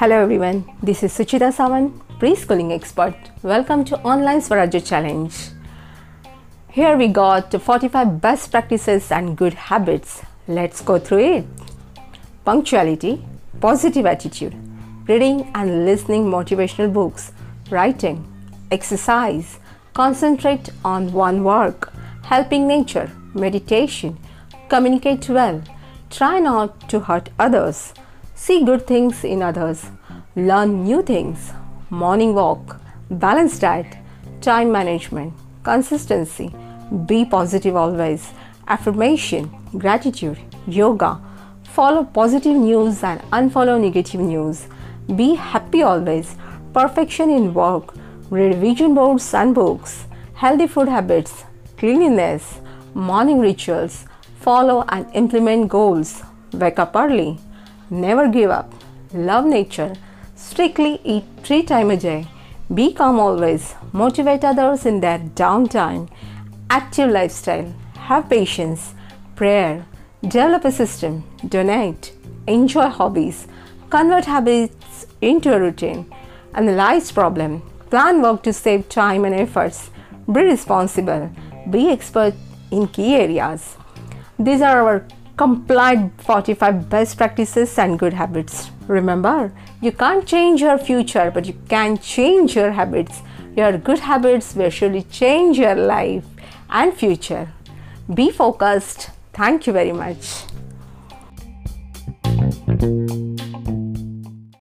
Hello everyone, this is Suchita Sawan, preschooling expert. Welcome to Online Swarajya Challenge. Here we got 45 best practices and good habits. Let's go through it. Punctuality, positive attitude, reading and listening motivational books, writing, exercise, concentrate on one work, helping nature, meditation, communicate well, try not to hurt others, see good things in others, learn new things, morning walk, balanced diet, time management, consistency, be positive always, affirmation, gratitude, yoga, follow positive news and unfollow negative news, be happy always, perfection in work, read vision boards and books, healthy food habits, cleanliness, morning rituals, follow and implement goals, wake up early, never give up, love nature, strictly eat three times a day, be calm always, motivate others in their downtime, active lifestyle, have patience, prayer, develop a system, donate, enjoy hobbies, convert habits into a routine, analyze problem, plan work to save time and efforts, be responsible, be expert in key areas. These are our comply 45 best practices and good habits. Remember you can't change your future but you can change your habits. Your good habits will surely change your life and future. Be focused. Thank you very much.